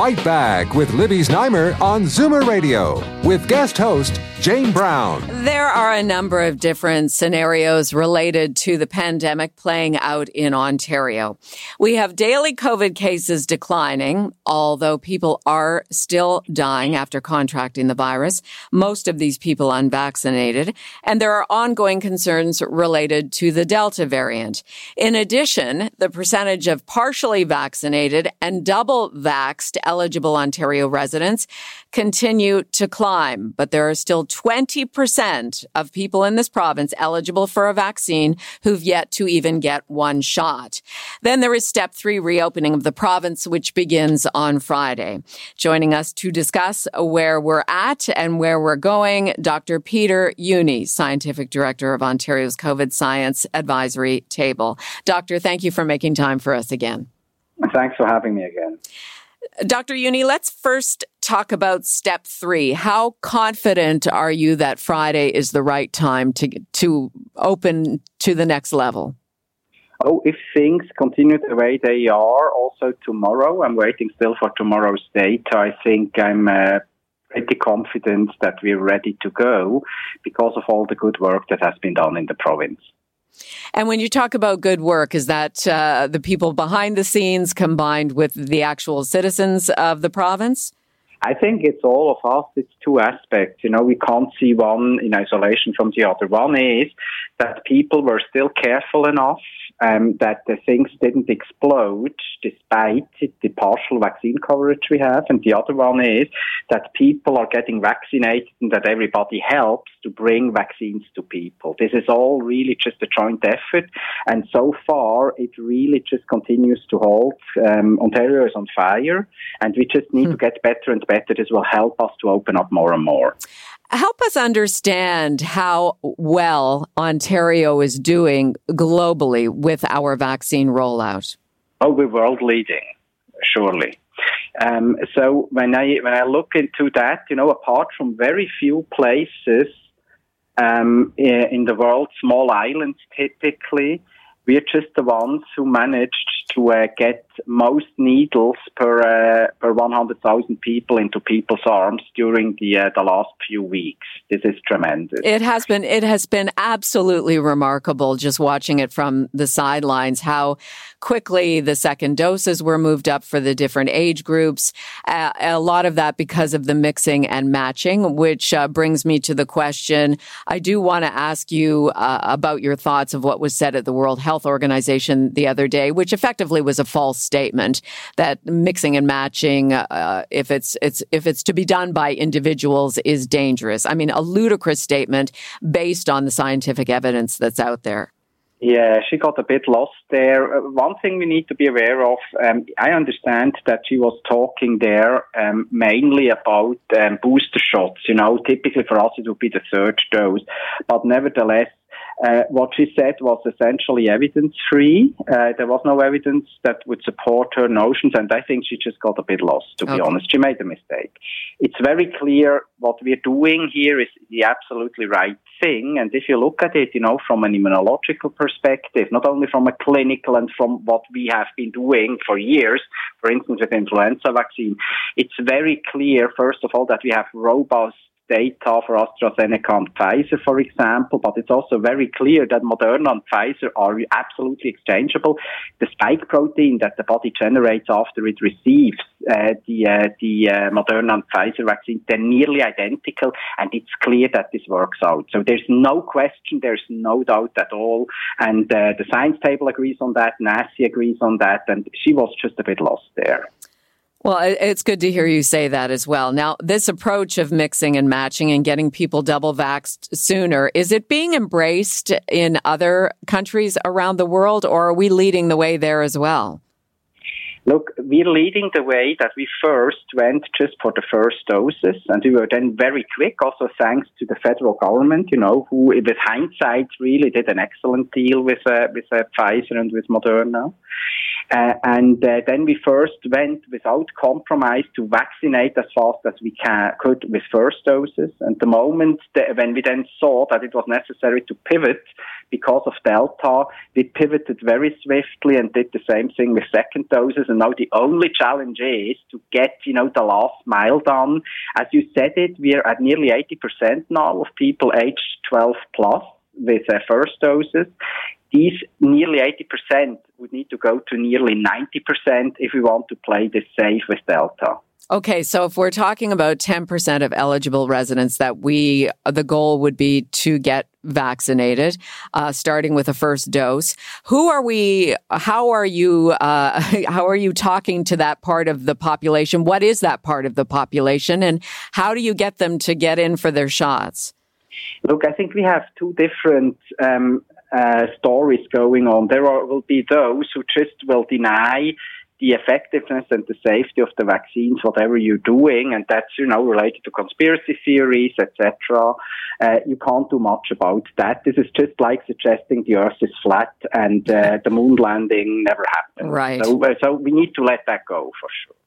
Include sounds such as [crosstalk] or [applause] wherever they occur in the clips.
Fight Back with Libby Znaimer on Zoomer Radio with guest host Jane Brown. There are a number of different scenarios related to the pandemic playing out in Ontario. We have daily COVID cases declining, although people are still dying after contracting the virus, most of these people unvaccinated, and there are ongoing concerns related to the Delta variant. In addition, the percentage of partially vaccinated and double vaxxed eligible Ontario residents continue to climb, but there are still 20% of people in this province eligible for a vaccine who've yet to even get one shot. Then there is step three reopening of the province, which begins on Friday. Joining us to discuss where we're at and where we're going, Dr. Peter Jüni, Scientific Director of Ontario's COVID Science Advisory Table. Doctor, thank you for making time for us again. Thanks for having me again. Dr. Jüni, let's first talk about step three. How confident are you that Friday is the right time to to open to the next level? Oh, if things continue the way they are, also tomorrow, I'm waiting still for tomorrow's data. I think I'm uh, pretty confident that we're ready to go because of all the good work that has been done in the province. And when you talk about good work, is that uh, the people behind the scenes combined with the actual citizens of the province? I think it's all of us. It's two aspects. You know, we can't see one in isolation from the other. One is that people were still careful enough um, that the things didn't explode despite the partial vaccine coverage we have. And the other one is that people are getting vaccinated and that everybody helps to bring vaccines to people. This is all really just a joint effort. And so far, it really just continues to hold. Um, Ontario is on fire and we just need hmm. to get better and better. This will help us to open up more and more. Help us understand how well Ontario is doing globally with our vaccine rollout. Oh, we're world leading, surely. Um, so when I when I look into that, you know, apart from very few places um, in the world, small islands typically, we're just the ones who managed to uh, get most needles per uh, per 100,000 people into people's arms during the uh, the last few weeks. This is tremendous. It has been it has been absolutely remarkable just watching it from the sidelines how quickly the second doses were moved up for the different age groups. Uh, a lot of that because of the mixing and matching, which uh, brings me to the question. I do want to ask you uh, about your thoughts of what was said at the World Health Organization the other day, which effectively was a false statement that mixing and matching, uh, if it's it's if it's to be done by individuals, is dangerous. I mean, a ludicrous statement based on the scientific evidence that's out there. Yeah, she got a bit lost there. Uh, one thing we need to be aware of, um, I understand that she was talking there um, mainly about um, booster shots. You know, typically for us it would be the third dose, but nevertheless, uh, what she said was essentially evidence free. Uh, there was no evidence that would support her notions, and I think she just got a bit lost, to be honest. She made a mistake. It's very clear what we're doing here is the absolutely right thing. And if you look at it, you know, from an immunological perspective, not only from a clinical and from what we have been doing for years, for instance, with influenza vaccine, it's very clear, first of all, that we have robust data for AstraZeneca and Pfizer, for example, but it's also very clear that Moderna and Pfizer are absolutely exchangeable. The spike protein that the body generates after it receives uh, the uh, the uh, Moderna and Pfizer vaccine, they're nearly identical, and it's clear that this works out. So there's no question, there's no doubt at all, and uh, the science table agrees on that, NACI agrees on that, and she was just a bit lost there. Well, it's good to hear you say that as well. Now, this approach of mixing and matching and getting people double vaxxed sooner, is it being embraced in other countries around the world or are we leading the way there as well? Look, we're leading the way that we first went just for the first doses, and we were then very quick, also thanks to the federal government, you know, who, with hindsight, really did an excellent deal with uh, with uh, Pfizer and with Moderna. Uh, and uh, then we first went without compromise to vaccinate as fast as we can, could with first doses. And the moment that, when we then saw that it was necessary to pivot because of Delta, we pivoted very swiftly and did the same thing with second doses. And now the only challenge is to get, you know, the last mile done. As you said it, we're at nearly 80% now of people aged 12 plus with uh, first doses these nearly 80% would need to go to nearly 90% if we want to play this safe with Delta. Okay, so if we're talking about 10% of eligible residents that we, the goal would be to get vaccinated, uh, starting with a first dose. Who are we, how are you, uh, [laughs] how are you talking to that part of the population? What is that part of the population and how do you get them to get in for their shots? Look, I think we have two different um, uh, stories going on. There are, will be those who just will deny the effectiveness and the safety of the vaccines, whatever you're doing, and that's you know related to conspiracy theories, etc. Uh, you can't do much about that. This is just like suggesting the Earth is flat and uh, the moon landing never happened. Right. So, uh, so we need to let that go for sure.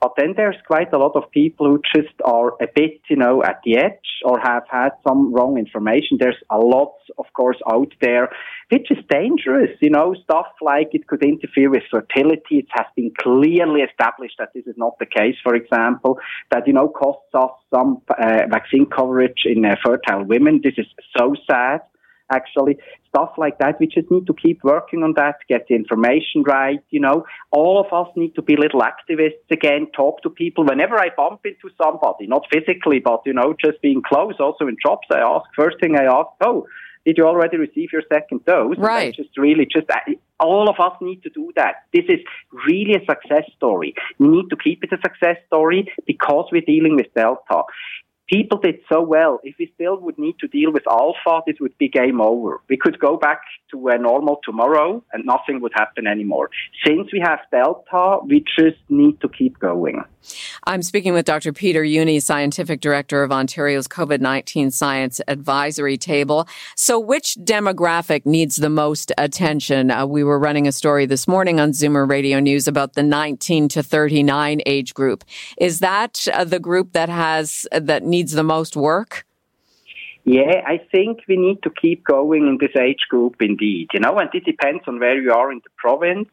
But then there's quite a lot of people who just are a bit, you know, at the edge or have had some wrong information. There's a lot, of course, out there, which is dangerous, you know, stuff like it could interfere with fertility. It has been clearly established that this is not the case, for example, that, you know, costs us some uh, vaccine coverage in uh, fertile women. This is so sad actually stuff like that. We just need to keep working on that, get the information right. You know, all of us need to be little activists again, talk to people. Whenever I bump into somebody, not physically, but, you know, just being close, also in jobs, I ask, first thing I ask, oh, did you already receive your second dose? Right. Just really, just all of us need to do that. This is really a success story. We need to keep it a success story because we're dealing with Delta people did so well. If we still would need to deal with alpha, this would be game over. We could go back to a normal tomorrow and nothing would happen anymore. Since we have delta, we just need to keep going. I'm speaking with Dr. Peter Jüni, Scientific Director of Ontario's COVID 19 Science Advisory Table. So, which demographic needs the most attention? Uh, we were running a story this morning on Zoomer Radio News about the 19 to 39 age group. Is that uh, the group that has, uh, that needs the most work? Yeah, I think we need to keep going in this age group indeed, you know, and it depends on where you are in the province.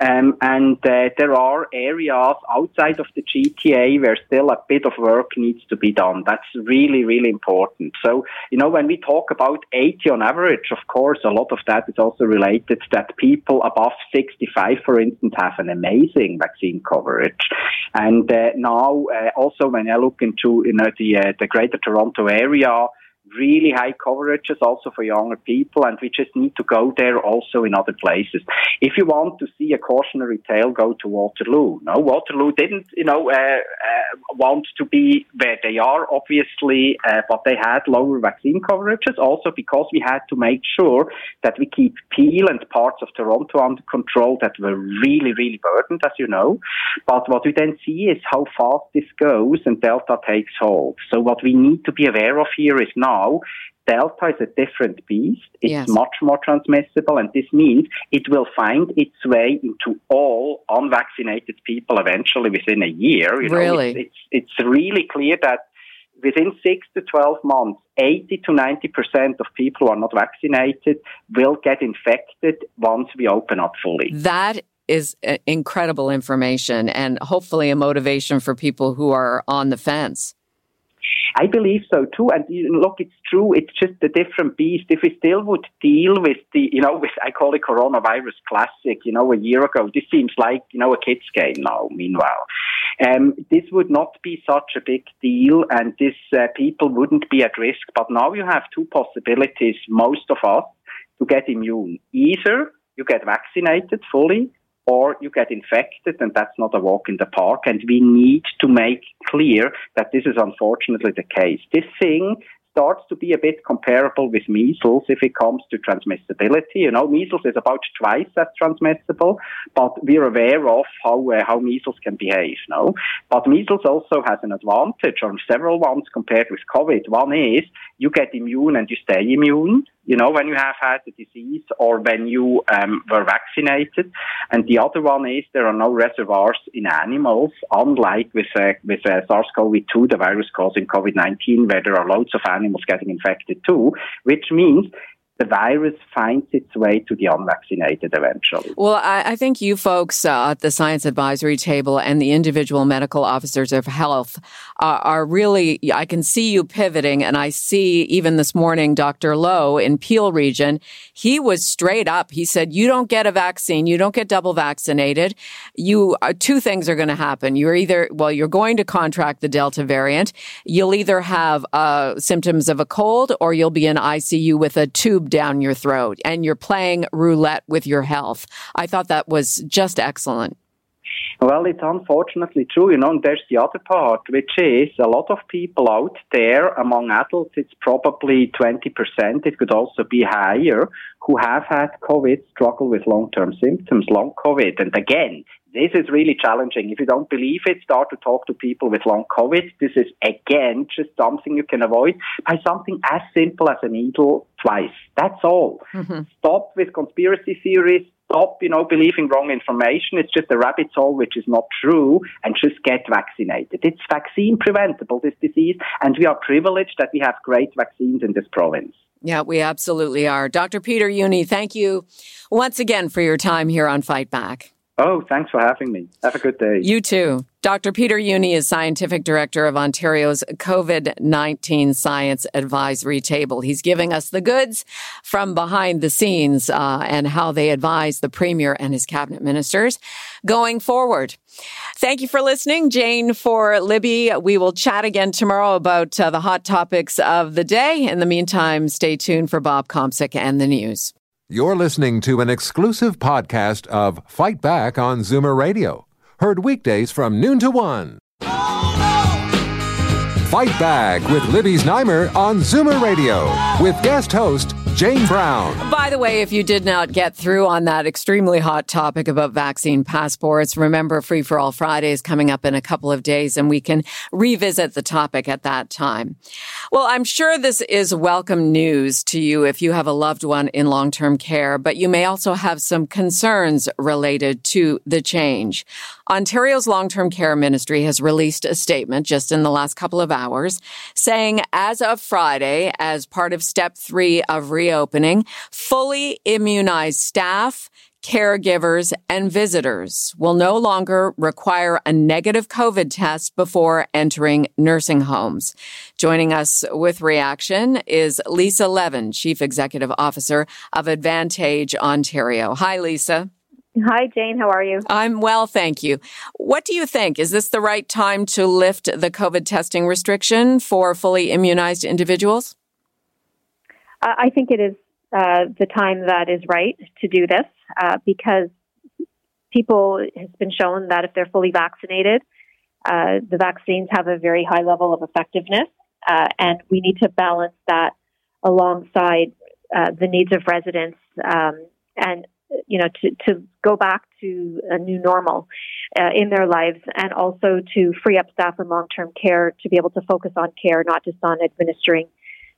Um, and uh, there are areas outside of the GTA where still a bit of work needs to be done. That's really, really important. So, you know, when we talk about 80 on average, of course, a lot of that is also related that people above 65, for instance, have an amazing vaccine coverage. And uh, now, uh, also when I look into, you know, the, uh, the Greater Toronto area, really high coverages also for younger people, and we just need to go there also in other places. If you want to see a cautionary tale, go to Waterloo. No, Waterloo didn't, you know, uh, uh, want to be where they are, obviously, uh, but they had lower vaccine coverages also because we had to make sure that we keep Peel and parts of Toronto under control that were really, really burdened, as you know. But what we then see is how fast this goes and Delta takes hold. So what we need to be aware of here is now now, Delta is a different beast. It's yes. much more transmissible, and this means it will find its way into all unvaccinated people eventually within a year. You really? It's, it's, it's really clear that within six to 12 months, 80 to 90% of people who are not vaccinated will get infected once we open up fully. That is uh, incredible information and hopefully a motivation for people who are on the fence. I believe so too. And look, it's true. It's just a different beast. If we still would deal with the, you know, with, I call it coronavirus classic, you know, a year ago, this seems like, you know, a kid's game now, meanwhile. Um, this would not be such a big deal and this, uh, people wouldn't be at risk. But now you have two possibilities, most of us, to get immune. Either you get vaccinated fully or you get infected and that's not a walk in the park. And we need to make clear that this is unfortunately the case. This thing starts to be a bit comparable with measles if it comes to transmissibility. You know, measles is about twice as transmissible, but we're aware of how uh, how measles can behave. No, but measles also has an advantage, or several ones compared with COVID. One is you get immune and you stay immune you know, when you have had the disease or when you um, were vaccinated. And the other one is there are no reservoirs in animals, unlike with uh, with uh, SARS-CoV-2, the virus causing COVID-19, where there are loads of animals getting infected too, which means the virus finds its way to the unvaccinated eventually. Well, I, I think you folks uh, at the science advisory table and the individual medical officers of health are really, I can see you pivoting. And I see even this morning, Dr. Loh in Peel region, he was straight up. He said, you don't get a vaccine. You don't get double vaccinated. You, uh, two things are going to happen. You're either, well, you're going to contract the Delta variant. You'll either have uh, symptoms of a cold or you'll be in ICU with a tube tube down your throat and you're playing roulette with your health. I thought that was just excellent. Well, it's unfortunately true, you know, and there's the other part, which is a lot of people out there among adults, it's probably 20%, it could also be higher, who have had COVID, struggle with long-term symptoms, long COVID. And again, this is really challenging. If you don't believe it, start to talk to people with long COVID. This is again just something you can avoid by something as simple as a needle twice. That's all. Mm-hmm. Stop with conspiracy theories. Stop, you know, believing wrong information. It's just a rabbit hole which is not true and just get vaccinated. It's vaccine preventable, this disease, and we are privileged that we have great vaccines in this province. Yeah, we absolutely are. Dr. Peter Jüni, thank you once again for your time here on Fight Back. Oh, thanks for having me. Have a good day. You too. Dr. Peter Jüni is Scientific Director of Ontario's COVID 19 Science Advisory Table. He's giving us the goods from behind the scenes uh, and how they advise the Premier and his cabinet ministers going forward. Thank you for listening. Jane for Libby. We will chat again tomorrow about uh, the hot topics of the day. In the meantime, stay tuned for Bob Komsic and the news. You're listening to an exclusive podcast of Fight Back on Zoomer Radio, heard weekdays from noon to one. Oh, no! Fight Back with Libby Znaimer on Zoomer Radio with guest host Jane Brown. By the way, if you did not get through on that extremely hot topic about vaccine passports, remember Free for All Friday is coming up in a couple of days and we can revisit the topic at that time. Well, I'm sure this is welcome news to you if you have a loved one in long-term care, but you may also have some concerns related to the change. Ontario's long-term care ministry has released a statement just in the last couple of hours saying as of Friday, as part of step three of reopening, fully immunized staff, caregivers, and visitors will no longer require a negative COVID test before entering nursing homes. Joining us with reaction is Lisa Levin, Chief Executive Officer of Advantage Ontario. Hi, Lisa. Hi, Jane. How are you? I'm well, thank you. What do you think? Is this the right time to lift the COVID testing restriction for fully immunized individuals? I think it is uh, the time that is right to do this uh, because people has been shown that if they're fully vaccinated, uh, the vaccines have a very high level of effectiveness, uh, and we need to balance that alongside uh, the needs of residents um, and you know to, to go back to a new normal uh, in their lives and also to free up staff in long-term care to be able to focus on care not just on administering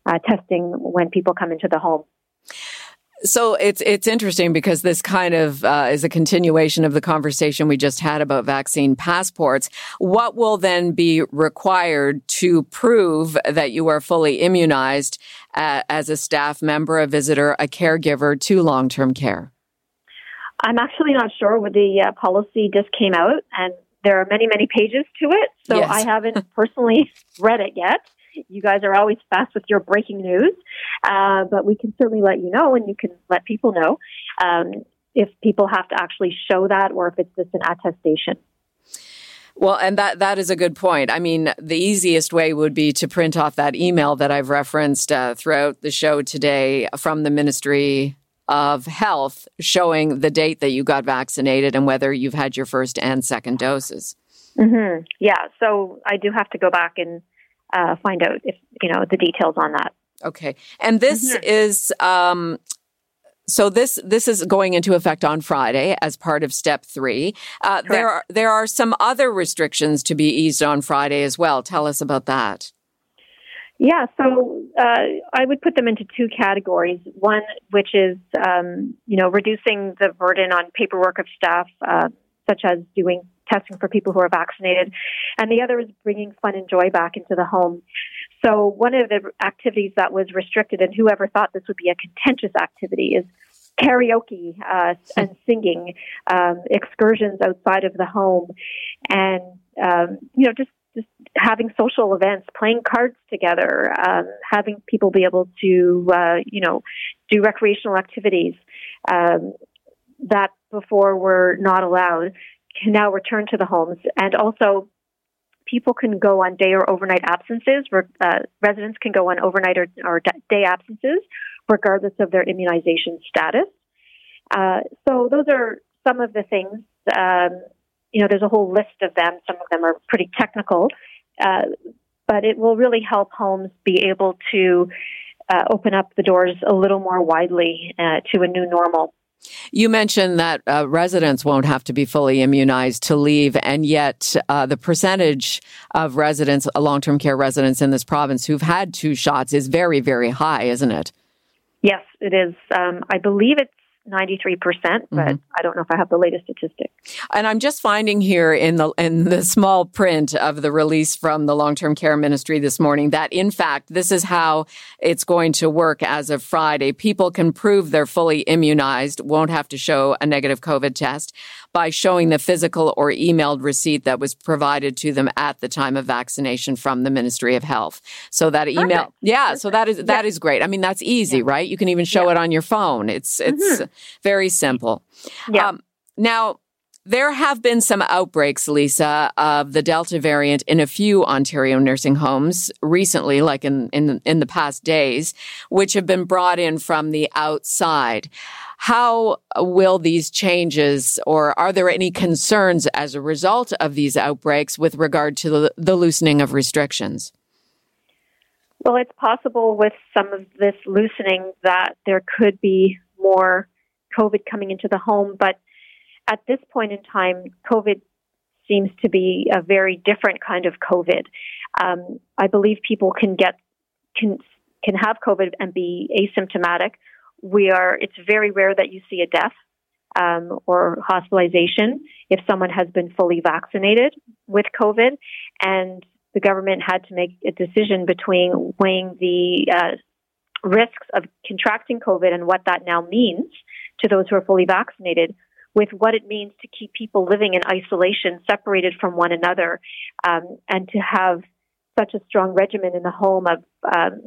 uh, testing when people come into the home. So it's it's interesting because this kind of uh, is a continuation of the conversation we just had about vaccine passports. What will then be required to prove that you are fully immunized uh, as a staff member, a visitor, a caregiver to long term care? I'm actually not sure. What the uh, policy just came out, and there are many many pages to it, so yes. I haven't [laughs] personally read it yet you guys are always fast with your breaking news, uh, but we can certainly let you know, and you can let people know um, if people have to actually show that, or if it's just an attestation. Well, and that that is a good point. I mean, the easiest way would be to print off that email that I've referenced uh, throughout the show today from the Ministry of Health, showing the date that you got vaccinated and whether you've had your first and second doses. Mm-hmm. Yeah, so I do have to go back and uh, find out if you know the details on that. Okay, and this mm-hmm. is um, so this this is going into effect on Friday as part of step three. Uh, there are there are some other restrictions to be eased on Friday as well. Tell us about that. Yeah, so uh, I would put them into two categories. One, which is um, you know reducing the burden on paperwork of staff, uh, such as doing testing for people who are vaccinated, and the other is bringing fun and joy back into the home. So one of the activities that was restricted, and whoever thought this would be a contentious activity, is karaoke uh, and singing, um, excursions outside of the home, and um, you know just just having social events, playing cards together, um, having people be able to uh, you know do recreational activities um, that before were not allowed can now return to the homes, and also people can go on day or overnight absences. Uh, residents can go on overnight or, or, day absences, regardless of their immunization status. Uh, so those are some of the things. Um, you know, there's a whole list of them. Some of them are pretty technical, uh, but it will really help homes be able to uh, open up the doors a little more widely uh, to a new normal. You mentioned that uh, residents won't have to be fully immunized to leave, and yet uh, the percentage of residents, uh, long term care residents in this province who've had two shots is very, very high, isn't it? Yes, it is. Um, I believe it's 93%, but mm-hmm. I don't know if I have the latest statistic. And I'm just finding here in the in the small print of the release from the long-term care ministry this morning that in fact this is how it's going to work as of Friday. People can prove they're fully immunized, won't have to show a negative COVID test by showing the physical or emailed receipt that was provided to them at the time of vaccination from the Ministry of Health. So that email, Perfect. yeah, Perfect. so that is that yeah. is great. I mean, that's easy, yeah. right? You can even show yeah. it on your phone. It's it's mm-hmm. Very simple. Yeah. Um, now, there have been some outbreaks, Lisa, of the Delta variant in a few Ontario nursing homes recently, like in, in, in the past days, which have been brought in from the outside. How will these changes, or are there any concerns as a result of these outbreaks with regard to the, the loosening of restrictions? Well, it's possible with some of this loosening that there could be more COVID coming into the home, but at this point in time, COVID seems to be a very different kind of COVID. Um, I believe people can get can can have COVID and be asymptomatic, we are, it's very rare that you see a death um, or hospitalization if someone has been fully vaccinated with COVID. And the government had to make a decision between weighing the uh, risks of contracting COVID and what that now means to those who are fully vaccinated with what it means to keep people living in isolation, separated from one another, um, and to have such a strong regimen in the home of um,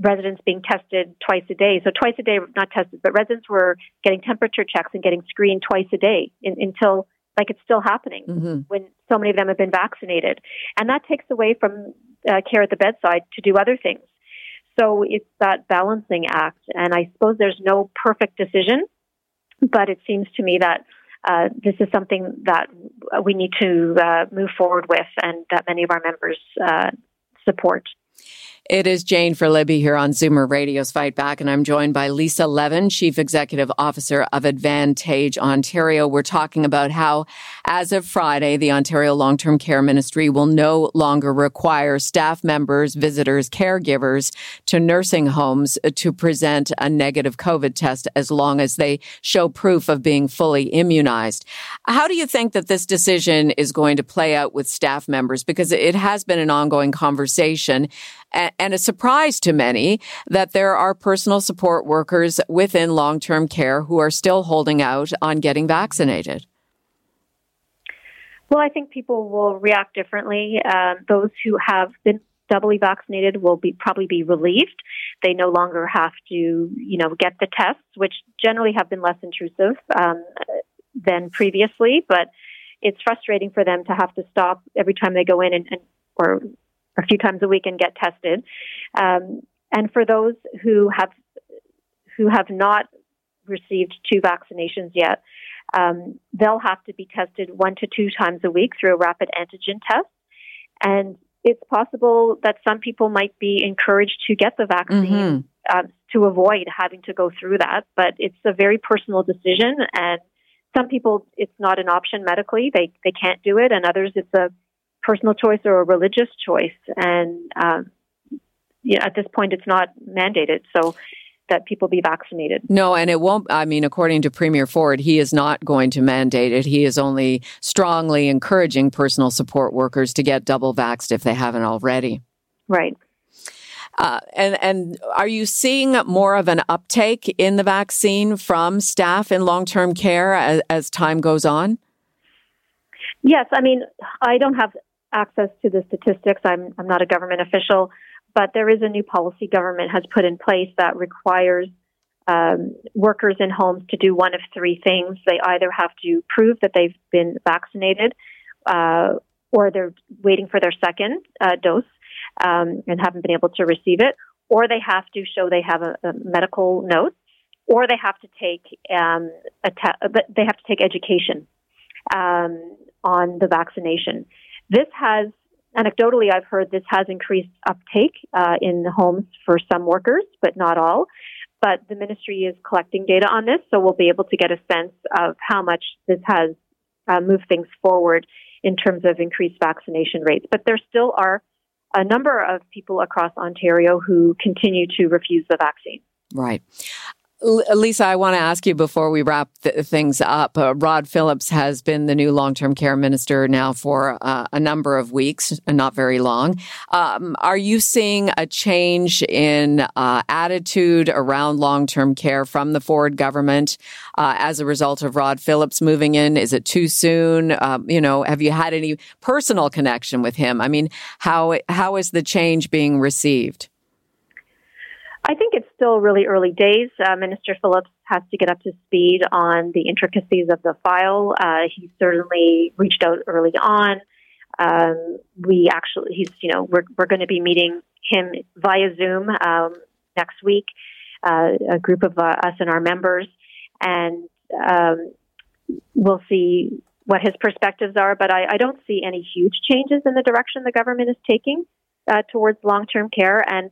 residents being tested twice a day. So twice a day, not tested, but residents were getting temperature checks and getting screened twice a day in, until like it's still happening mm-hmm. when so many of them have been vaccinated. And that takes away from uh, care at the bedside to do other things. So it's that balancing act. And I suppose there's no perfect decision, but it seems to me that uh, this is something that we need to uh, move forward with and that many of our members uh, support. It is Jane for Libby here on Zoomer Radio's Fight Back, and I'm joined by Lisa Levin, Chief Executive Officer of Advantage Ontario. We're talking about how, as of Friday, the Ontario Long Term Care Ministry will no longer require staff members, visitors, caregivers to nursing homes to present a negative COVID test as long as they show proof of being fully immunized. How do you think that this decision is going to play out with staff members? Because it has been an ongoing conversation and a surprise to many that there are personal support workers within long term care who are still holding out on getting vaccinated. Well, I think people will react differently. Um, those who have been doubly vaccinated will be probably be relieved. They no longer have to, you know, get the tests, which generally have been less intrusive um, than previously. But it's frustrating for them to have to stop every time they go in and, and or a few times a week and get tested. Um, and for those who have who have not received two vaccinations yet, um, they'll have to be tested one to two times a week through a rapid antigen test. And it's possible that some people might be encouraged to get the vaccine mm-hmm. uh, to avoid having to go through that. But it's a very personal decision, and some people it's not an option medically; they they can't do it, and others it's a personal choice or a religious choice. And um, yeah, at this point, it's not mandated. So that people be vaccinated. No, and it won't. I mean, according to Premier Ford, he is not going to mandate it. He is only strongly encouraging personal support workers to get double vaxxed if they haven't already. Right. Uh, and and are you seeing more of an uptake in the vaccine from staff in long term care as, as time goes on? Yes, I mean I don't have access to the statistics. I'm I'm not a government official, but there is a new policy government has put in place that requires um, workers in homes to do one of three things. They either have to prove that they've been vaccinated, uh, or they're waiting for their second uh, dose um, and haven't been able to receive it, or they have to show they have a, a medical note, or they have to take um, a te- they have to take education um, on the vaccination. This has anecdotally, I've heard this has increased uptake uh, in homes for some workers, but not all. But the ministry is collecting data on this, so we'll be able to get a sense of how much this has uh, moved things forward in terms of increased vaccination rates. But there still are a number of people across Ontario who continue to refuse the vaccine. Right. Lisa, I want to ask you before we wrap th- things up. Uh, Rod Phillips has been the new long term care minister now for uh, a number of weeks, not very long. Um, are you seeing a change in uh, attitude around long term care from the Ford government uh, as a result of Rod Phillips moving in? Is it too soon? Um, you know, have you had any personal connection with him? I mean, how how is the change being received? I think it's still really early days. Uh, Minister Phillips has to get up to speed on the intricacies of the file. Uh, he certainly reached out early on. Um, we actually, he's, you know, we're, we're going to be meeting him via Zoom um, next week, uh, a group of uh, us and our members, and um, we'll see what his perspectives are. But I, I, don't see any huge changes in the direction the government is taking uh, towards long term care. And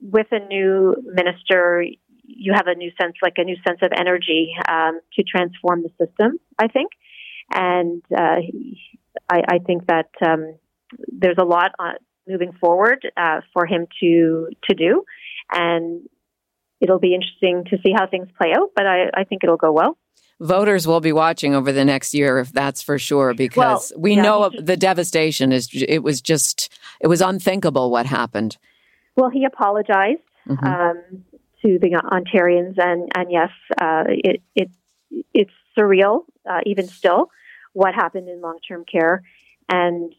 with a new minister, you have a new sense, like a new sense of energy um, to transform the system. I think, and uh, I, I, think that um, there's a lot on, moving forward uh, for him to to do, and it'll be interesting to see how things play out. But I, I think it'll go well voters will be watching over the next year if that's for sure because well, we yeah, know the devastation is it was just it was unthinkable what happened well, he apologized mm-hmm. um, to the Ontarians, and and yes, uh, it it it's surreal, uh, even still, what happened in long term care, and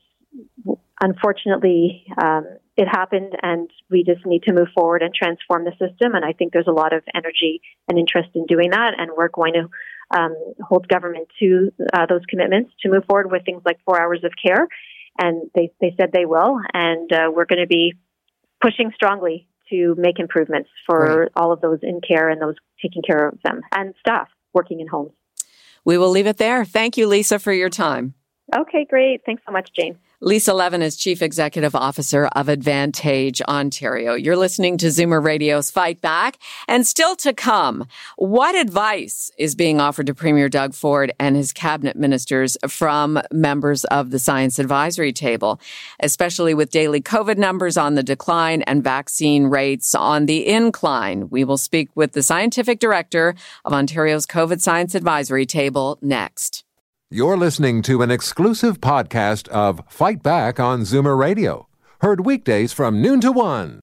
unfortunately, um, it happened, and we just need to move forward and transform the system. And I think there's a lot of energy and interest in doing that, and we're going to um, hold government to uh, those commitments to move forward with things like four hours of care. And they, they said they will, and uh, we're going to be pushing strongly to make improvements for right. all of those in care and those taking care of them and staff working in homes. We will leave it there. Thank you, Lisa, for your time. Okay, great. Thanks so much, Jane. Lisa Levin is Chief Executive Officer of Advantage Ontario. You're listening to Zoomer Radio's Fight Back. And still to come, what advice is being offered to Premier Doug Ford and his cabinet ministers from members of the Science Advisory Table, especially with daily COVID numbers on the decline and vaccine rates on the incline? We will speak with the scientific director of Ontario's COVID Science Advisory Table next. You're listening to an exclusive podcast of Fight Back on Zoomer Radio, heard weekdays from noon to one.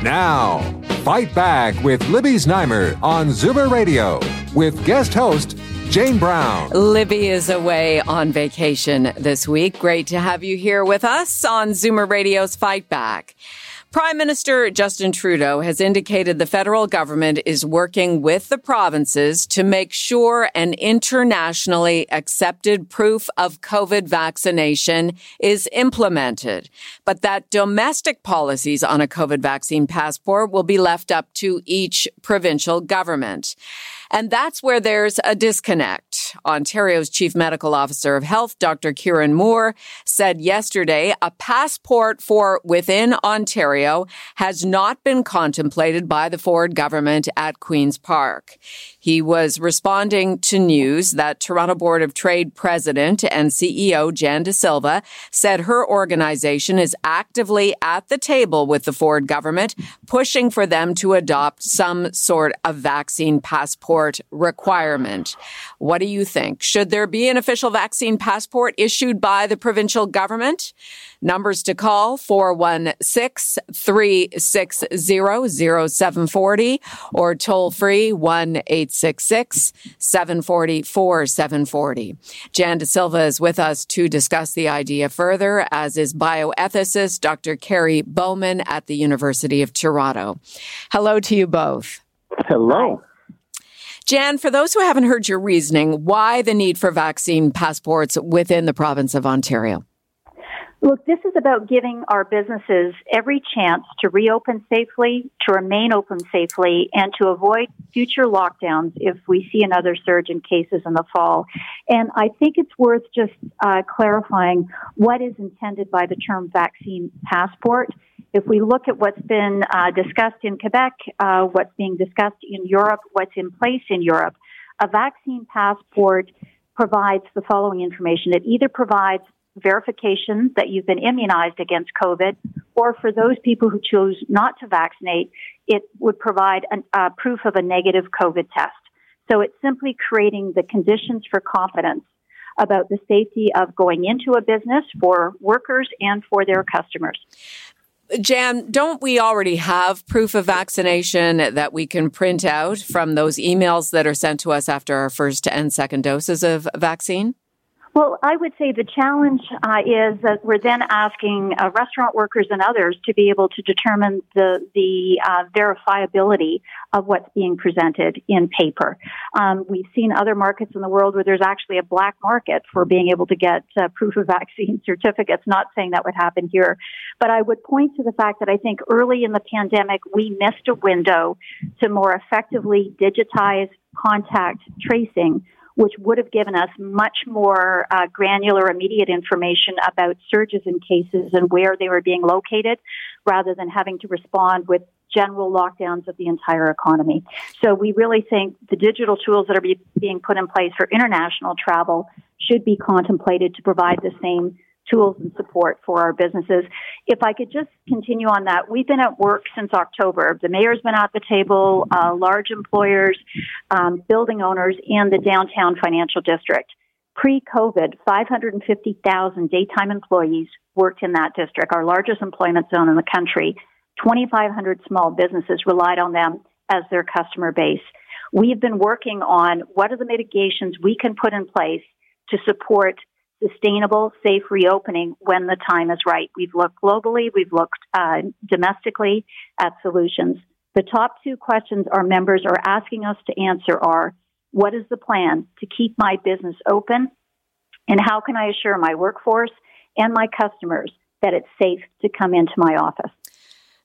Now, Fight Back with Libby Znaimer on Zoomer Radio with guest host Jane Brown. Libby is away on vacation this week. Great to have you here with us on Zoomer Radio's Fight Back. Prime Minister Justin Trudeau has indicated the federal government is working with the provinces to make sure an internationally accepted proof of COVID vaccination is implemented, but that domestic policies on a COVID vaccine passport will be left up to each provincial government. And that's where there's a disconnect. Ontario's Chief Medical Officer of Health, Dr. Kieran Moore, said yesterday a passport for within Ontario has not been contemplated by the Ford government at Queen's Park. He was responding to news that Toronto Board of Trade President and CEO Jan De Silva said her organization is actively at the table with the Ford government, pushing for them to adopt some sort of vaccine passport requirement. What do you think? Should there be an official vaccine passport issued by the provincial government? Numbers to call 416 360 0740 or toll free 1 866 740 Jan De Silva is with us to discuss the idea further, as is bioethicist Dr. Kerry Bowman at the University of Toronto. Hello to you both. Hello. Jan, for those who haven't heard your reasoning, why the need for vaccine passports within the province of Ontario? Look, this is about giving our businesses every chance to reopen safely, to remain open safely, and to avoid future lockdowns if we see another surge in cases in the fall. And I think it's worth just uh, clarifying what is intended by the term vaccine passport. If we look at what's been uh, discussed in Quebec, uh, what's being discussed in Europe, what's in place in Europe, a vaccine passport provides the following information. It either provides verification that you've been immunized against COVID, or for those people who choose not to vaccinate, it would provide a uh, proof of a negative COVID test. So it's simply creating the conditions for confidence about the safety of going into a business for workers and for their customers. Jan, don't we already have proof of vaccination that we can print out from those emails that are sent to us after our first and second doses of vaccine? Well, I would say the challenge uh, is that we're then asking uh, restaurant workers and others to be able to determine the the uh, verifiability of what's being presented in paper. Um, we've seen other markets in the world where there's actually a black market for being able to get uh, proof of [laughs] vaccine certificates. Not saying that would happen here, but I would point to the fact that I think early in the pandemic we missed a window to more effectively digitize contact tracing which would have given us much more uh, granular, immediate information about surges in cases and where they were being located, rather than having to respond with general lockdowns of the entire economy. So we really think the digital tools that are be, being put in place for international travel should be contemplated to provide the same tools and support for our businesses. If I could just continue on that, we've been at work since October. The mayor's been at the table, uh, large employers, um, building owners, and the downtown financial district. Pre-COVID, 550,000 daytime employees worked in that district, our largest employment zone in the country. 2,500 small businesses relied on them as their customer base. We've been working on what are the mitigations we can put in place to support sustainable, safe reopening when the time is right. We've looked globally, we've looked uh, domestically at solutions. The top two questions our members are asking us to answer are what is the plan to keep my business open? And how can I assure my workforce and my customers that it's safe to come into my office?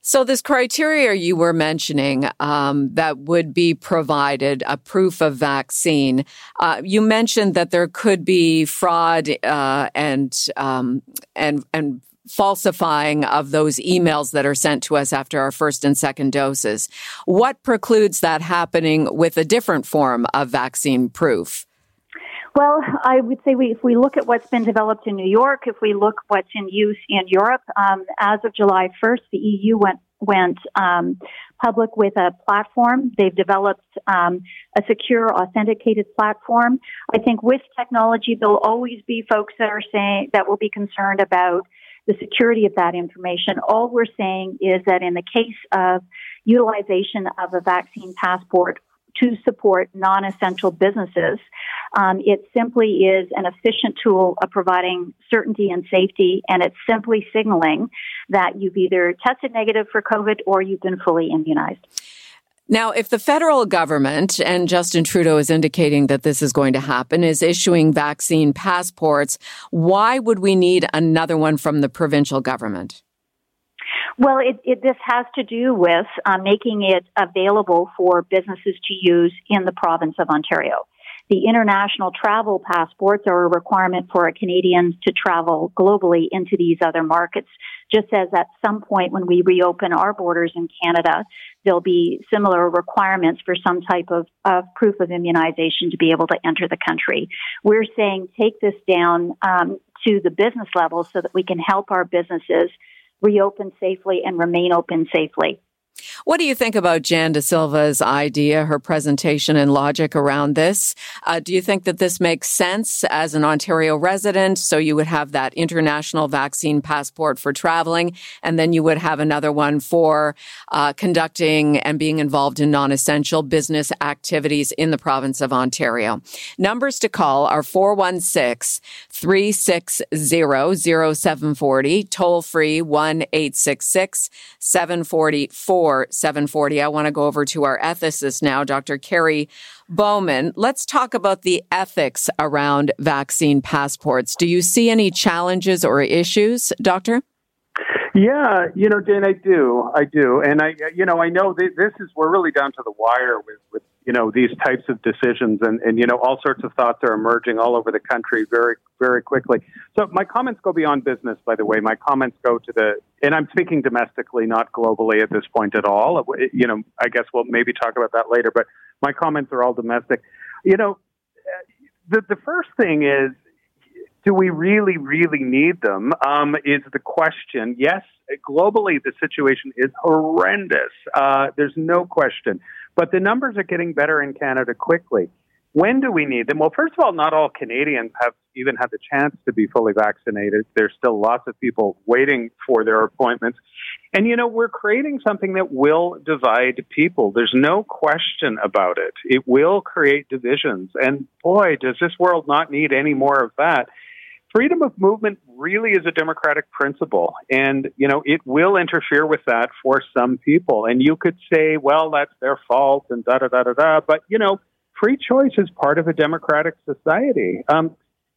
So, this criteria you were mentioning um, that would be provided, a proof of vaccine, uh, you mentioned that there could be fraud uh, and um, and and falsifying of those emails that are sent to us after our first and second doses. What precludes that happening with a different form of vaccine proof? Well, I would say we, if we look at what's been developed in New York, if we look what's in use in Europe, um, as of July 1st, the EU went went um, public with a platform. They've developed um, a secure, authenticated platform. I think with technology, there'll always be folks that are saying that will be concerned about the security of that information. All we're saying is that in the case of utilization of a vaccine passport to support non-essential businesses. Um, it simply is an efficient tool of providing certainty and safety, and it's simply signaling that you've either tested negative for COVID or you've been fully immunized. Now, if the federal government, and Justin Trudeau is indicating that this is going to happen, is issuing vaccine passports, why would we need another one from the provincial government? Well, it, it, this has to do with uh, making it available for businesses to use in the province of Ontario. The international travel passports are a requirement for Canadians to travel globally into these other markets. Just as at some point when we reopen our borders in Canada, there'll be similar requirements for some type of, of proof of immunization to be able to enter the country. We're saying take this down um, to the business level so that we can help our businesses reopen safely and remain open safely. What do you think about Jan De Silva's idea, her presentation and logic around this? Uh, do you think that this makes sense as an Ontario resident? So you would have that international vaccine passport for traveling, and then you would have another one for uh, conducting and being involved in non-essential business activities in the province of Ontario. Numbers to call are 416 360 0740, toll free 1 866 744 740. I want to go over to our ethicist now, Dr. Kerry Bowman. Let's talk about the ethics around vaccine passports. Do you see any challenges or issues, Doctor? Yeah, you know, Dan, I do, I do, and I, you know, I know this is we're really down to the wire with, with you know these types of decisions, and and you know all sorts of thoughts are emerging all over the country very very quickly. So my comments go beyond business, by the way. My comments go to the, and I'm speaking domestically, not globally at this point at all. You know, I guess we'll maybe talk about that later, but my comments are all domestic. You know, the the first thing is do we really, really need them? Um, is the question. Yes, globally, the situation is horrendous. Uh, there's no question. But the numbers are getting better in Canada quickly. When do we need them? Well, first of all, not all Canadians have even had the chance to be fully vaccinated. There's still lots of people waiting for their appointments. And, you know, we're creating something that will divide people. There's no question about it. It will create divisions. And boy, does this world not need any more of that freedom of movement really is a democratic principle. And you know it will interfere with that for some people. And you could say well that's their fault and da da da da da. But you know free choice is part of a democratic society. Um,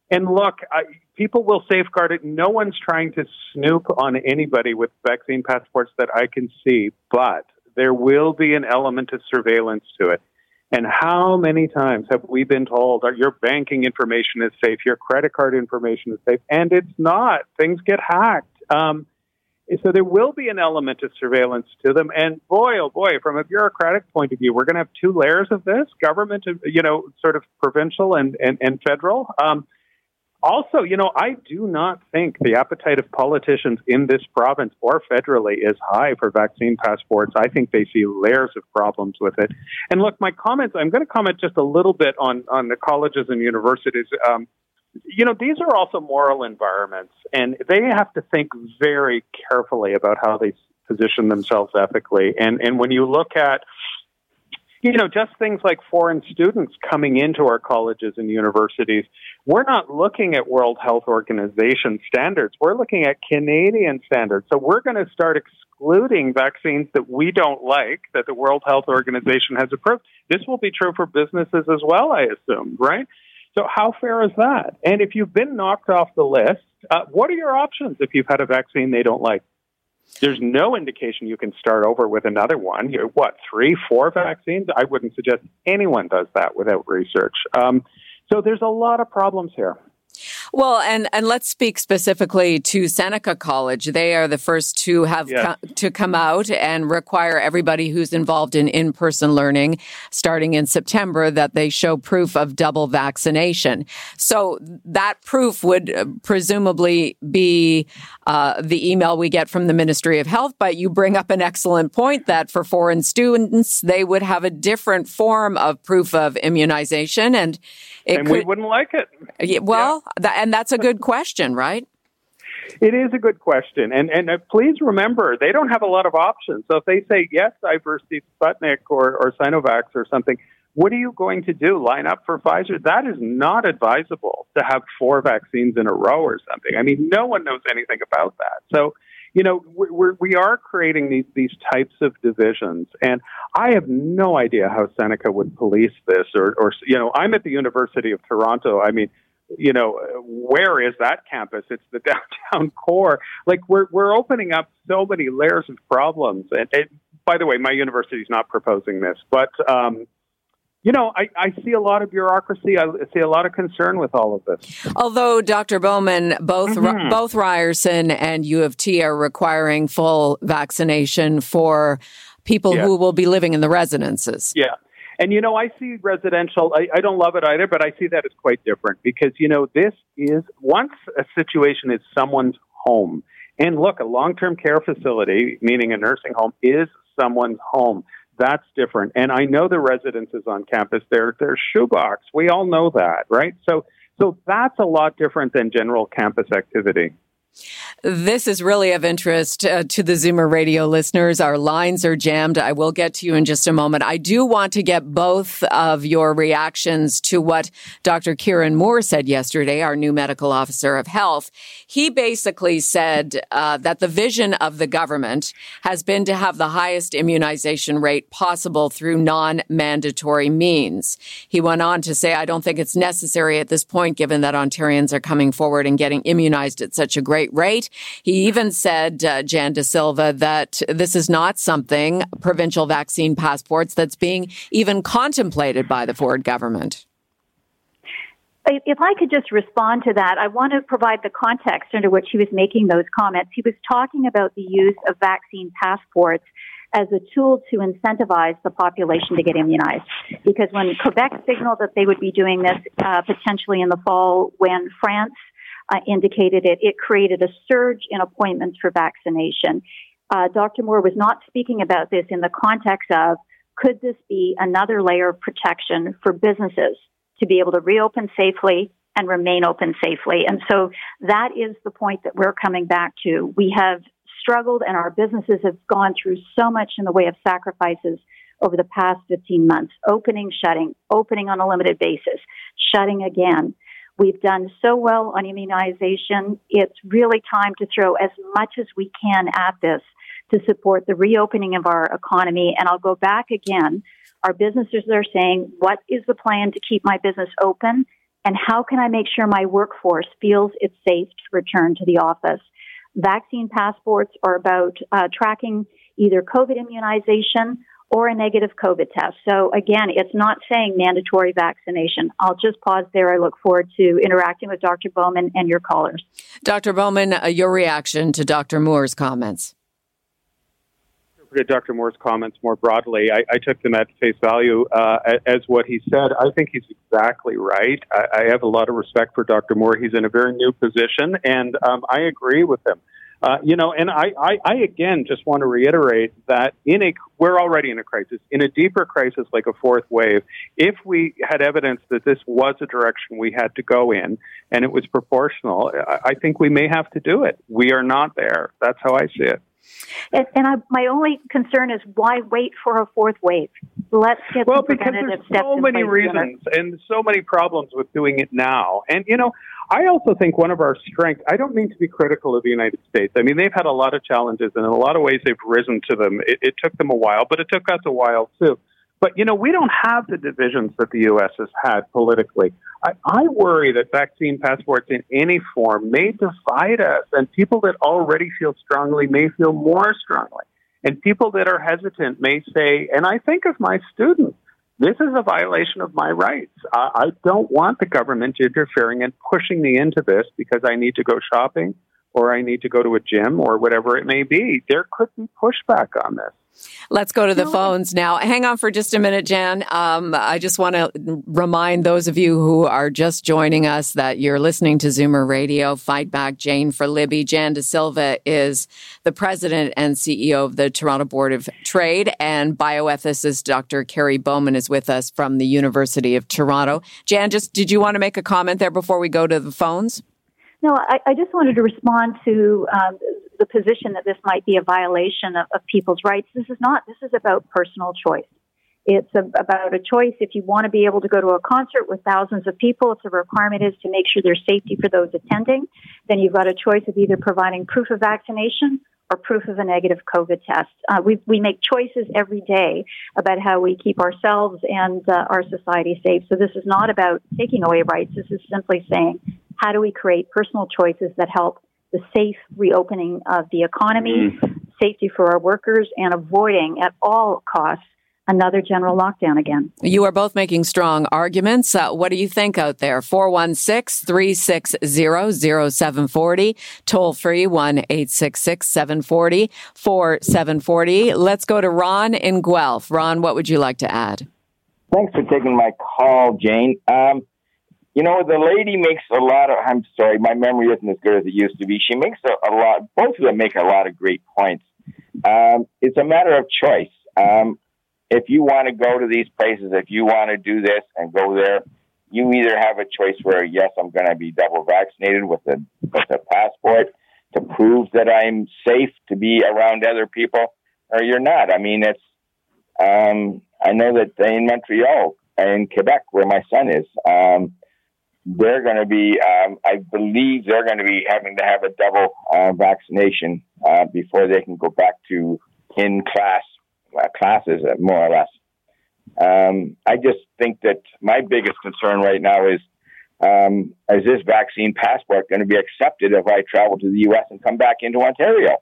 and look I, people will safeguard it. No one's trying to snoop on anybody with vaccine passports that i can see. But there will be an element of surveillance to it and how many times have we been told that your banking information is safe, your credit card information is safe, and it's not? Things get hacked. Um, so there will be an element of surveillance to them. And boy, oh boy, from a bureaucratic point of view, we're going to have two layers of this: government, you know, sort of provincial and and, and federal. Um, also, you know, I do not think the appetite of politicians in this province or federally is high for vaccine passports. I think they see layers of problems with it. And look, my comments, I'm going to comment just a little bit on, on the colleges and universities. Um, you know, these are also moral environments, and they have to think very carefully about how they position themselves ethically. And, and when you look at you know, just things like foreign students coming into our colleges and universities. We're not looking at World Health Organization standards. We're looking at Canadian standards. So we're going to start excluding vaccines that we don't like that the World Health Organization has approved. This will be true for businesses as well, I assume, right? So how fair is that? And if you've been knocked off the list, uh, what are your options if you've had a vaccine they don't like? There's no indication you can start over with another one. You're, what, three, four vaccines? I wouldn't suggest anyone does that without research. Um, so there's a lot of problems here. Well, and, and let's speak specifically to Seneca College. They are the first to have co- to come out and require everybody who's involved in in-person learning starting in September that they show proof of double vaccination. So that proof would uh, presumably be uh, the email we get from the Ministry of Health. But you bring up an excellent point that for foreign students, they would have a different form of proof of immunization, and and could, we wouldn't like it. Well, yeah. And that's a good question, right? It is a good question, and and uh, please remember they don't have a lot of options. So if they say yes, I've received Sputnik or or Sinovac or something, what are you going to do? Line up for Pfizer? That is not advisable to have four vaccines in a row or something. I mean, no one knows anything about that. So you know, we're, we are creating these, these types of divisions. And I have no idea how Seneca would police this or, or, you know, I'm at the University of Toronto. I mean, you know, where is that campus? It's the [laughs] downtown core. Like we're we're opening up so many layers of problems. And, and by the way, my university is not proposing this, but um, you know, I, I, see a lot of bureaucracy. I see a lot of concern with all of this. Although, Dr. Bowman, both mm-hmm. both Ryerson and U of T are requiring full vaccination for people yeah. who will be living in the residences. Yeah. And, you know, I see residential, I, I don't love it either, but I see that as quite different because, you know, this is once a situation is someone's home. And look, a long term care facility, meaning a nursing home, is someone's home. That's different. And I know the residences on campus, they're, they're shoebox. We all know that, right? So, so that's a lot different than general campus activity. This is really of interest uh, to the Zoomer radio listeners. Our lines are jammed. I will get to you in just a moment. I do want to get both of your reactions to what Dr. Kieran Moore said yesterday, our new medical officer of health. He basically said uh, that the vision of the government has been to have the highest immunization rate possible through non-mandatory means. He went on to say, I don't think it's necessary at this point, given that Ontarians are coming forward and getting immunized at such a great great rate. He even said, uh, Jan De Silva, that this is not something, provincial vaccine passports, that's being even contemplated by the Ford government. If I could just respond to that, I want to provide the context under which he was making those comments. He was talking about the use of vaccine passports as a tool to incentivize the population to get immunized. Because when Quebec signaled that they would be doing this uh, potentially in the fall, when France uh, indicated it, it created a surge in appointments for vaccination. Uh, Dr. Moore was not speaking about this in the context of could this be another layer of protection for businesses to be able to reopen safely and remain open safely? And so that is the point that we're coming back to. We have struggled and our businesses have gone through so much in the way of sacrifices over the past 15 months, opening, shutting, opening on a limited basis, shutting again. We've done so well on immunization. It's really time to throw as much as we can at this to support the reopening of our economy. And I'll go back again. Our businesses are saying, what is the plan to keep my business open? And how can I make sure my workforce feels it's safe to return to the office? Vaccine passports are about uh, tracking either COVID immunization or a negative COVID test. So again, it's not saying mandatory vaccination. I'll just pause there. I look forward to interacting with Dr. Bowman and your callers. Dr. Bowman, uh, your reaction to Dr. Moore's comments. Dr. Moore's comments more broadly. I, I took them at face value uh, as what he said. I think he's exactly right. I, I, have a lot of respect for Dr. Moore. He's in a very new position, and um, I agree with him. Uh, you know, and I, I, I, again just want to reiterate that in a we're already in a crisis. In a deeper crisis like a fourth wave, if we had evidence that this was a direction we had to go in and it was proportional, I, I think we may have to do it. We are not there. That's how I see it. And, and I, my only concern is why wait for a fourth wave? Let's get well because there's so many reasons and so many problems with doing it now. And you know, I also think one of our strengths, I don't mean to be critical of the United States. I mean, they've had a lot of challenges, and in a lot of ways, they've risen to them. It, it took them a while, but it took us a while, too. But, you know, we don't have the divisions that the U.S. has had politically. I, I worry that vaccine passports in any form may divide us, and people that already feel strongly may feel more strongly. And people that are hesitant may say, and I think of my students, this is a violation of my rights. I, I don't want the government interfering and pushing me into this because I need to go shopping or I need to go to a gym or whatever it may be. There could be pushback on this. Let's go to the phones now. Hang on for just a minute, Jan. Um, I just want to remind those of you who are just joining us that you're listening to Zoomer Radio. Fight back, Jane for Libby. Jan De Silva is the president and CEO of the Toronto Board of Trade, and bioethicist Dr. Kerry Bowman is with us from the University of Toronto. Jan, just did you want to make a comment there before we go to the phones? No, I, I just wanted to respond to um, the position that this might be a violation of, of people's rights. This is not. This is about personal choice. It's a, about a choice. If you want to be able to go to a concert with thousands of people, if the requirement is to make sure there's safety for those attending, then you've got a choice of either providing proof of vaccination or proof of a negative COVID test. Uh, we, we make choices every day about how we keep ourselves and uh, our society safe. So this is not about taking away rights. This is simply saying, how do we create personal choices that help the safe reopening of the economy, mm. safety for our workers, and avoiding at all costs another general lockdown again. You are both making strong arguments. Uh, what do you think out there? 416 360 0740, toll free 1 866 740 4740. Let's go to Ron in Guelph. Ron, what would you like to add? Thanks for taking my call, Jane. Um, you know, the lady makes a lot of, I'm sorry, my memory isn't as good as it used to be. She makes a, a lot, both of them make a lot of great points. Um, it's a matter of choice. Um, if you want to go to these places, if you want to do this and go there, you either have a choice where, yes, I'm going to be double vaccinated with a, with a passport to prove that I'm safe to be around other people, or you're not. I mean, it's, um, I know that in Montreal, in Quebec, where my son is, um, they're going to be, um, I believe they're going to be having to have a double uh, vaccination uh, before they can go back to in class uh, classes, uh, more or less. Um, I just think that my biggest concern right now is um, is this vaccine passport going to be accepted if I travel to the U.S. and come back into Ontario?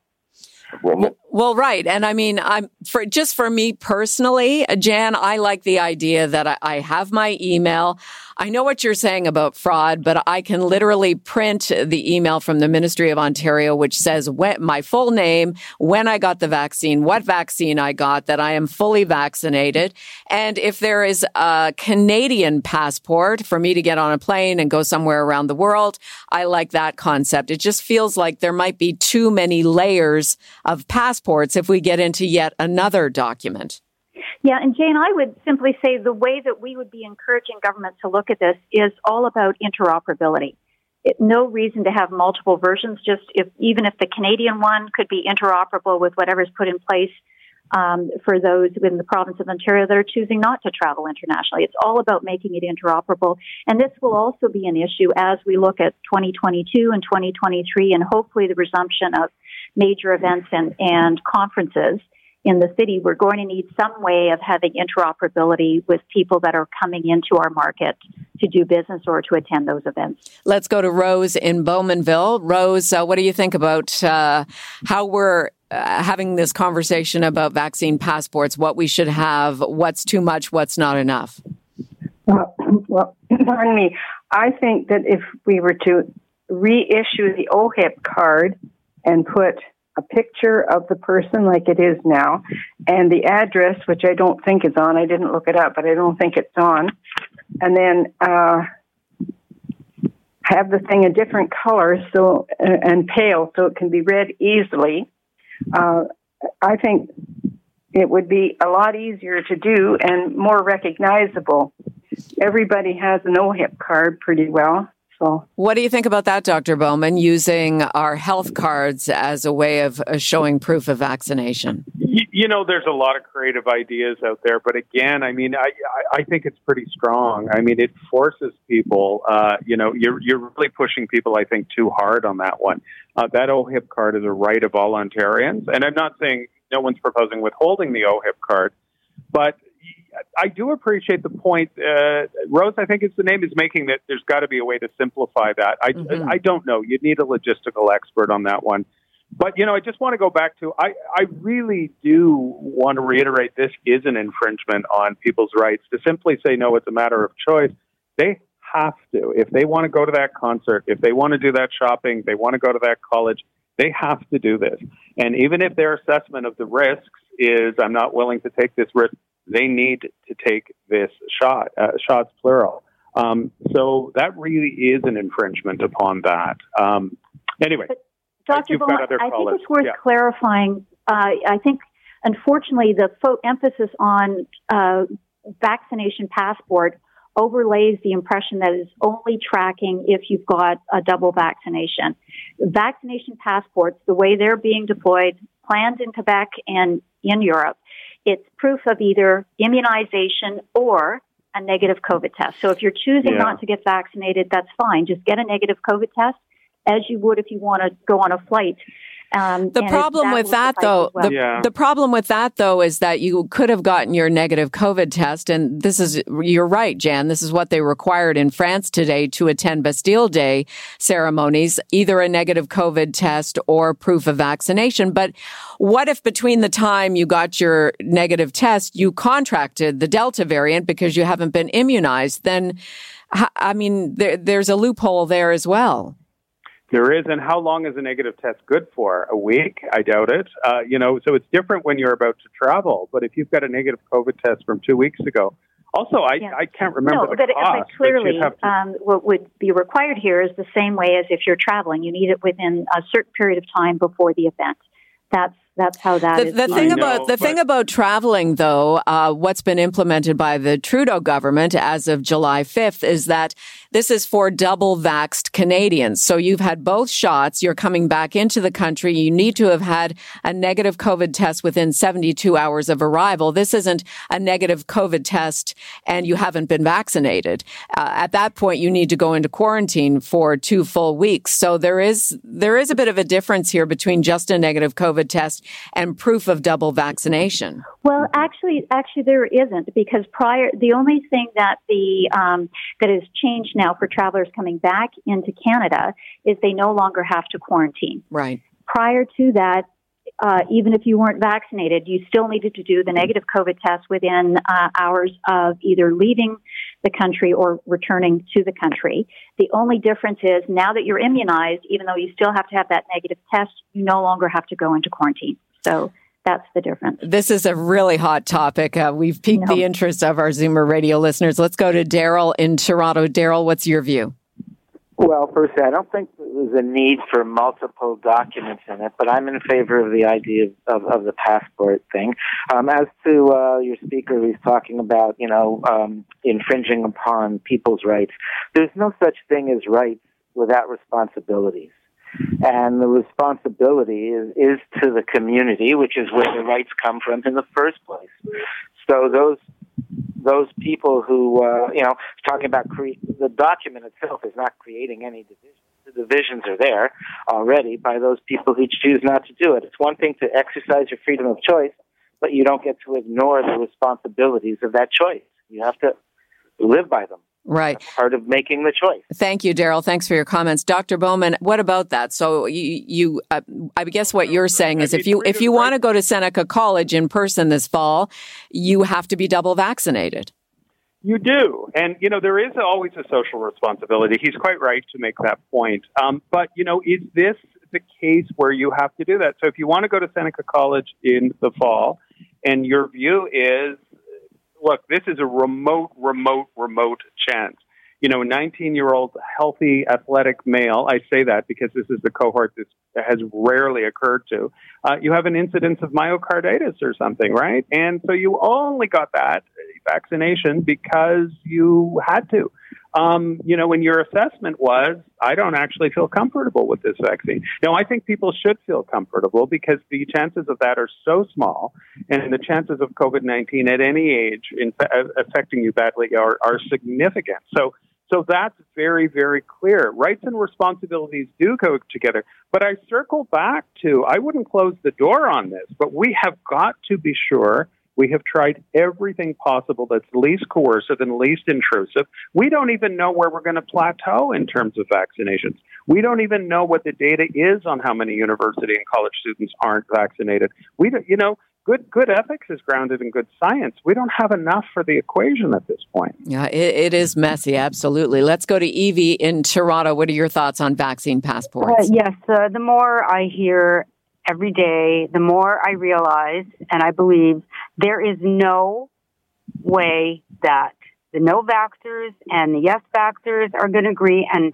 Well, right. And I mean, I'm for just for me personally, Jan, I like the idea that I, I, have my email. I know what you're saying about fraud, but I can literally print the email from the Ministry of Ontario, which says when, my full name, when I got the vaccine, what vaccine I got, that I am fully vaccinated. And if there is a Canadian passport for me to get on a plane and go somewhere around the world, I like that concept. It just feels like there might be too many layers of passports if we get into yet another document. Yeah, and Jane, I would simply say the way that we would be encouraging government to look at this is all about interoperability. It, no reason to have multiple versions. Just if even if the Canadian one could be interoperable with whatever's put in place um, for those in the province of Ontario that are choosing not to travel internationally. It's all about making it interoperable, and this will also be an issue as we look at 2022 and 2023, and hopefully the resumption of major events and, and conferences in the city, we're going to need some way of having interoperability with people that are coming into our market to do business or to attend those events. Let's go to Rose in Bowmanville. Rose, uh, what do you think about uh, how we're uh, having this conversation about vaccine passports, what we should have, what's too much, what's not enough? Well, [clears throat] well [clears throat] pardon me. I think that if we were to reissue the OHIP card and put a picture of the person like it is now and the address, which I don't think is on. I didn't look it up, but I don't think it's on. And then uh, have the thing a different color so and pale so it can be read easily. Uh, I think it would be a lot easier to do and more recognizable. Everybody has an OHIP card pretty well. So, what do you think about that, Dr. Bowman, using our health cards as a way of uh, showing proof of vaccination? You know, there's a lot of creative ideas out there, but again, I mean, I I think it's pretty strong. I mean, it forces people. Uh, you know, you're you're really pushing people. I think too hard on that one. Uh, that OHIP card is a right of all Ontarians, and I'm not saying no one's proposing withholding the OHIP card, but I do appreciate the point, uh, Rose. I think it's the name is making that there's got to be a way to simplify that. I mm-hmm. I don't know. You'd need a logistical expert on that one. But you know, I just want to go back to I I really do want to reiterate this is an infringement on people's rights to simply say no. It's a matter of choice. They have to if they want to go to that concert, if they want to do that shopping, they want to go to that college. They have to do this. And even if their assessment of the risks is I'm not willing to take this risk, they need to take this shot, uh, shots plural. Um, so that really is an infringement upon that. Um, anyway, Dr. Bowman, I think it's worth yeah. clarifying. Uh, I think, unfortunately, the fo- emphasis on uh, vaccination passport overlays the impression that it's only tracking if you've got a double vaccination. Vaccination passports, the way they're being deployed, planned in Quebec and in Europe, it's proof of either immunization or a negative COVID test. So if you're choosing yeah. not to get vaccinated, that's fine. Just get a negative COVID test as you would if you want to go on a flight. Um, the problem that with that, though, well. the, Yeah. the problem with that, though, is that you could have gotten your negative COVID test. And this is, you're right, Jan. This is what they required in France today to attend Bastille Day ceremonies, either a negative COVID test or proof of vaccination. But what if between the time you got your negative test, you contracted the Delta variant because you haven't been immunized? Then, I mean, there, there's a loophole there as well. There is, and how long is a negative test good for? A week? I doubt it. Uh, you know, so it's different when you're about to travel. But if you've got a negative COVID test from two weeks ago, also I, Yeah. I can't remember no, the but, cost. but clearly, you'd to- um, what would be required here is the same way as if you're traveling. You need it within a certain period of time before the event. That's that's how that The, is. the thing I about know, the thing about traveling, though, uh, what's been implemented by the Trudeau government as of July 5th is that this is for double vaxxed Canadians. So you've had both shots. You're coming back into the country. You need to have had a negative COVID test within 72 hours of arrival. This isn't a negative COVID test and you haven't been vaccinated. Uh, at that point, you need to go into quarantine for two full weeks. So there is there is a bit of a difference here between just a negative COVID test and proof of double vaccination. Well, actually, actually, there isn't because prior the only thing that the um, that has changed now for travelers coming back into Canada is they no longer have to quarantine. Right. Prior to that, uh, even if you weren't vaccinated, you still needed to do the negative COVID test within uh, hours of either leaving the country or returning to the country. The only difference is now that you're immunized, even though you still have to have that negative test, you no longer have to go into quarantine. So that's the difference. This is a really hot topic. Uh, we've piqued No. the interest of our Zoomer radio listeners. Let's go to Daryl in Toronto. Daryl, what's your view? Well, firstly, I don't think there's a need for multiple documents in it, but I'm in favor of the idea of, of the passport thing. Um, as to uh, your speaker who's talking about, you know, um, infringing upon people's rights, there's no such thing as rights without responsibilities. And the responsibility is, is to the community, which is where the rights come from in the first place. So those those people who, uh, you know, talking about cre- the document itself is not creating any divisions. The divisions are there already by those people who choose not to do it. It's one thing to exercise your freedom of choice, but you don't get to ignore the responsibilities of that choice. You have to live by them. Right. That's part of making the choice. Thank you, Daryl. Thanks for your comments, Dr. Bowman. What about that? So you, you uh, I guess what you're saying is, if you if you want to go to Seneca College in person this fall, you have to be double vaccinated. You do. And, you know, there is always a social responsibility. He's quite right to make that point. Um, but, you know, is this the case where you have to do that? So if you want to go to Seneca College in the fall and your view is, look, this is a remote, remote, remote chance. You know, 19 year old healthy athletic male, I say that because this is the cohort that has rarely occurred to, uh, you have an incidence of myocarditis or something, right? And so you only got that vaccination because you had to. Um, you know, when your assessment was, I don't actually feel comfortable with this vaccine. Now, I think people should feel comfortable because the chances of that are so small, and the chances of COVID 19 at any age in, affecting you badly are, are significant. So, so that's very, very clear. Rights and responsibilities do go together. But I circle back to I wouldn't close the door on this, but we have got to be sure we have tried everything possible that's least coercive and least intrusive. We don't even know where we're going to plateau in terms of vaccinations. We don't even know what the data is on how many university and college students aren't vaccinated. We don't, you know, good good ethics is grounded in good science. We don't have enough for the equation at this point. Yeah, it, it is messy. Absolutely. Let's go to Evie in Toronto. What are your thoughts on vaccine passports? Uh, yes, uh, the more I hear every day, the more I realize and I believe there is no way that the no vaxxers and the yes vaxxers are going to agree and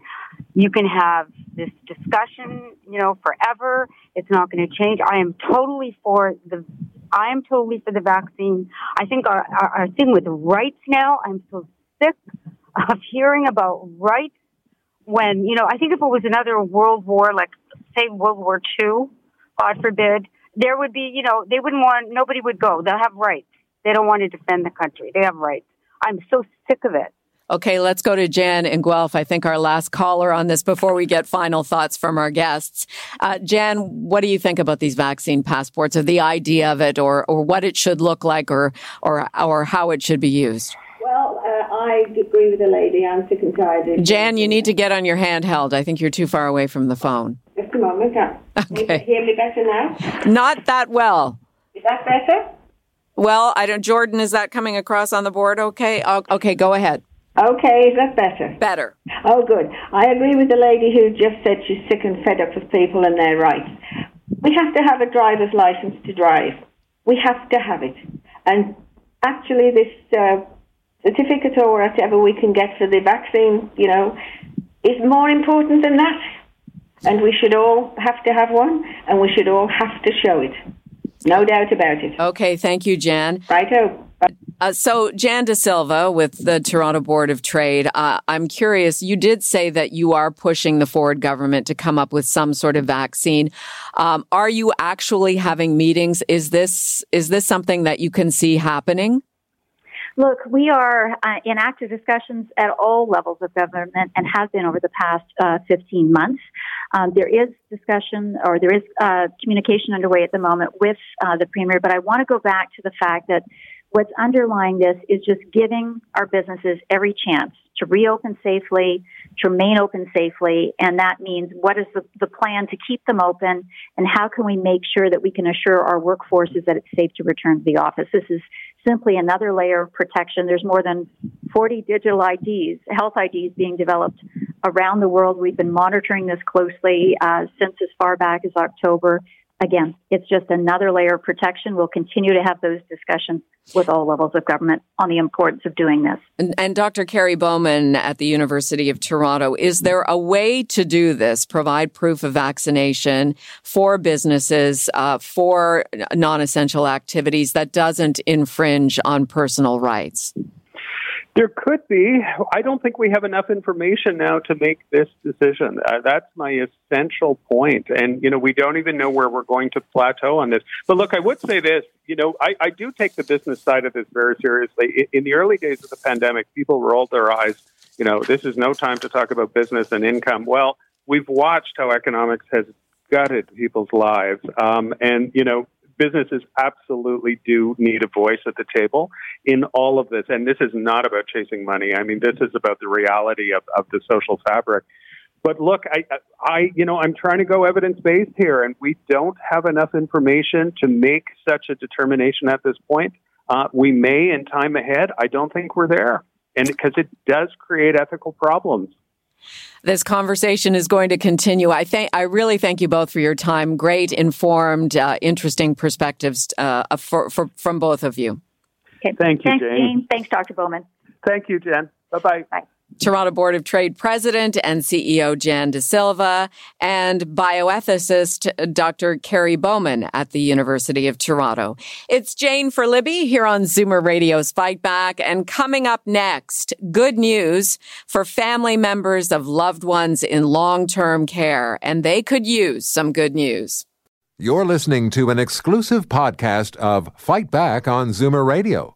you can have this discussion, you know, forever. It's not going to change. I am totally for the I am totally for the vaccine. I think our, our, our thing with rights now, I'm so sick of hearing about rights when, you know, I think if it was another world war, like say World War II, God forbid, there would be, you know, they wouldn't want, nobody would go. They'll have rights. They don't want to defend the country. They have rights. I'm so sick of it. Okay, let's go to Jan in Guelph. I think our last caller on this before we get final thoughts from our guests. Uh, Jan, what do you think about these vaccine passports or the idea of it or, or what it should look like or, or, or how it should be used? Well, uh, I agree with the lady. I'm sick and tired. Jan, you need to get on your handheld. I think you're too far away from the phone. Just a moment. Can Okay. you hear me better now? Not that well. Is that better? Well, I don't. Jordan, is that coming across on the board? Okay. Okay, go ahead. Okay, is that better? Better. Oh, good. I agree with the lady who just said she's sick and fed up with people and their rights. We have to have a driver's license to drive. We have to have it. And actually, this uh, certificate or whatever we can get for the vaccine, you know, is more important than that. And we should all have to have one, and we should all have to show it. No doubt about it. Okay, thank you, Jan. Righto. Uh, so, Jan De Silva with the Toronto Board of Trade, uh, I'm curious. You did say that you are pushing the Ford government to come up with some sort of vaccine. Um, are you actually having meetings? Is this is this something that you can see happening? Look, we are uh, in active discussions at all levels of government and have been over the past uh, 15 months. Um, there is discussion or there is uh, communication underway at the moment with uh, the Premier, but I want to go back to the fact that what's underlying this is just giving our businesses every chance to reopen safely, to remain open safely, and that means what is the, the plan to keep them open and how can we make sure that we can assure our workforces that it's safe to return to the office. This is simply another layer of protection. There's more than 40 digital IDs, health IDs being developed around the world. We've been monitoring this closely uh, since as far back as October. Again, it's just another layer of protection. We'll continue to have those discussions with all levels of government on the importance of doing this. And, and Dr. Kerry Bowman at the University of Toronto, is there a way to do this, provide proof of vaccination for businesses, uh, for non essential activities that doesn't infringe on personal rights? There could be. I don't think we have enough information now to make this decision. Uh, that's my essential point. And, you know, we don't even know where we're going to plateau on this. But look, I would say this, you know, I, I do take the business side of this very seriously. In, in the early days of the pandemic, people rolled their eyes. You know, this is no time to talk about business and income. Well, we've watched how economics has gutted people's lives. Um, and, you know, businesses absolutely do need a voice at the table in all of this. And this is not about chasing money. I mean, this is about the reality of, of the social fabric. But look, I, I, you know, I'm trying to go evidence based here, and we don't have enough information to make such a determination at this point. Uh, we may in time ahead. I don't think we're there, and because it does create ethical problems. This conversation is going to continue. I think I really thank you both for your time. Great, informed, uh, interesting perspectives uh, for, for, from both of you. Okay. Thank you, Thanks, Jane. Jane. Thanks, Dr. Bowman. Thank you, Jen. Bye-bye. Bye. Toronto Board of Trade President and CEO Jan De Silva and bioethicist uh, Dr. Kerry Bowman at the University of Toronto. It's Jane for Libby here on Zoomer Radio's Fight Back. And coming up next, good news for family members of loved ones in long-term care. And they could use some good news. You're listening to an exclusive podcast of Fight Back on Zoomer Radio.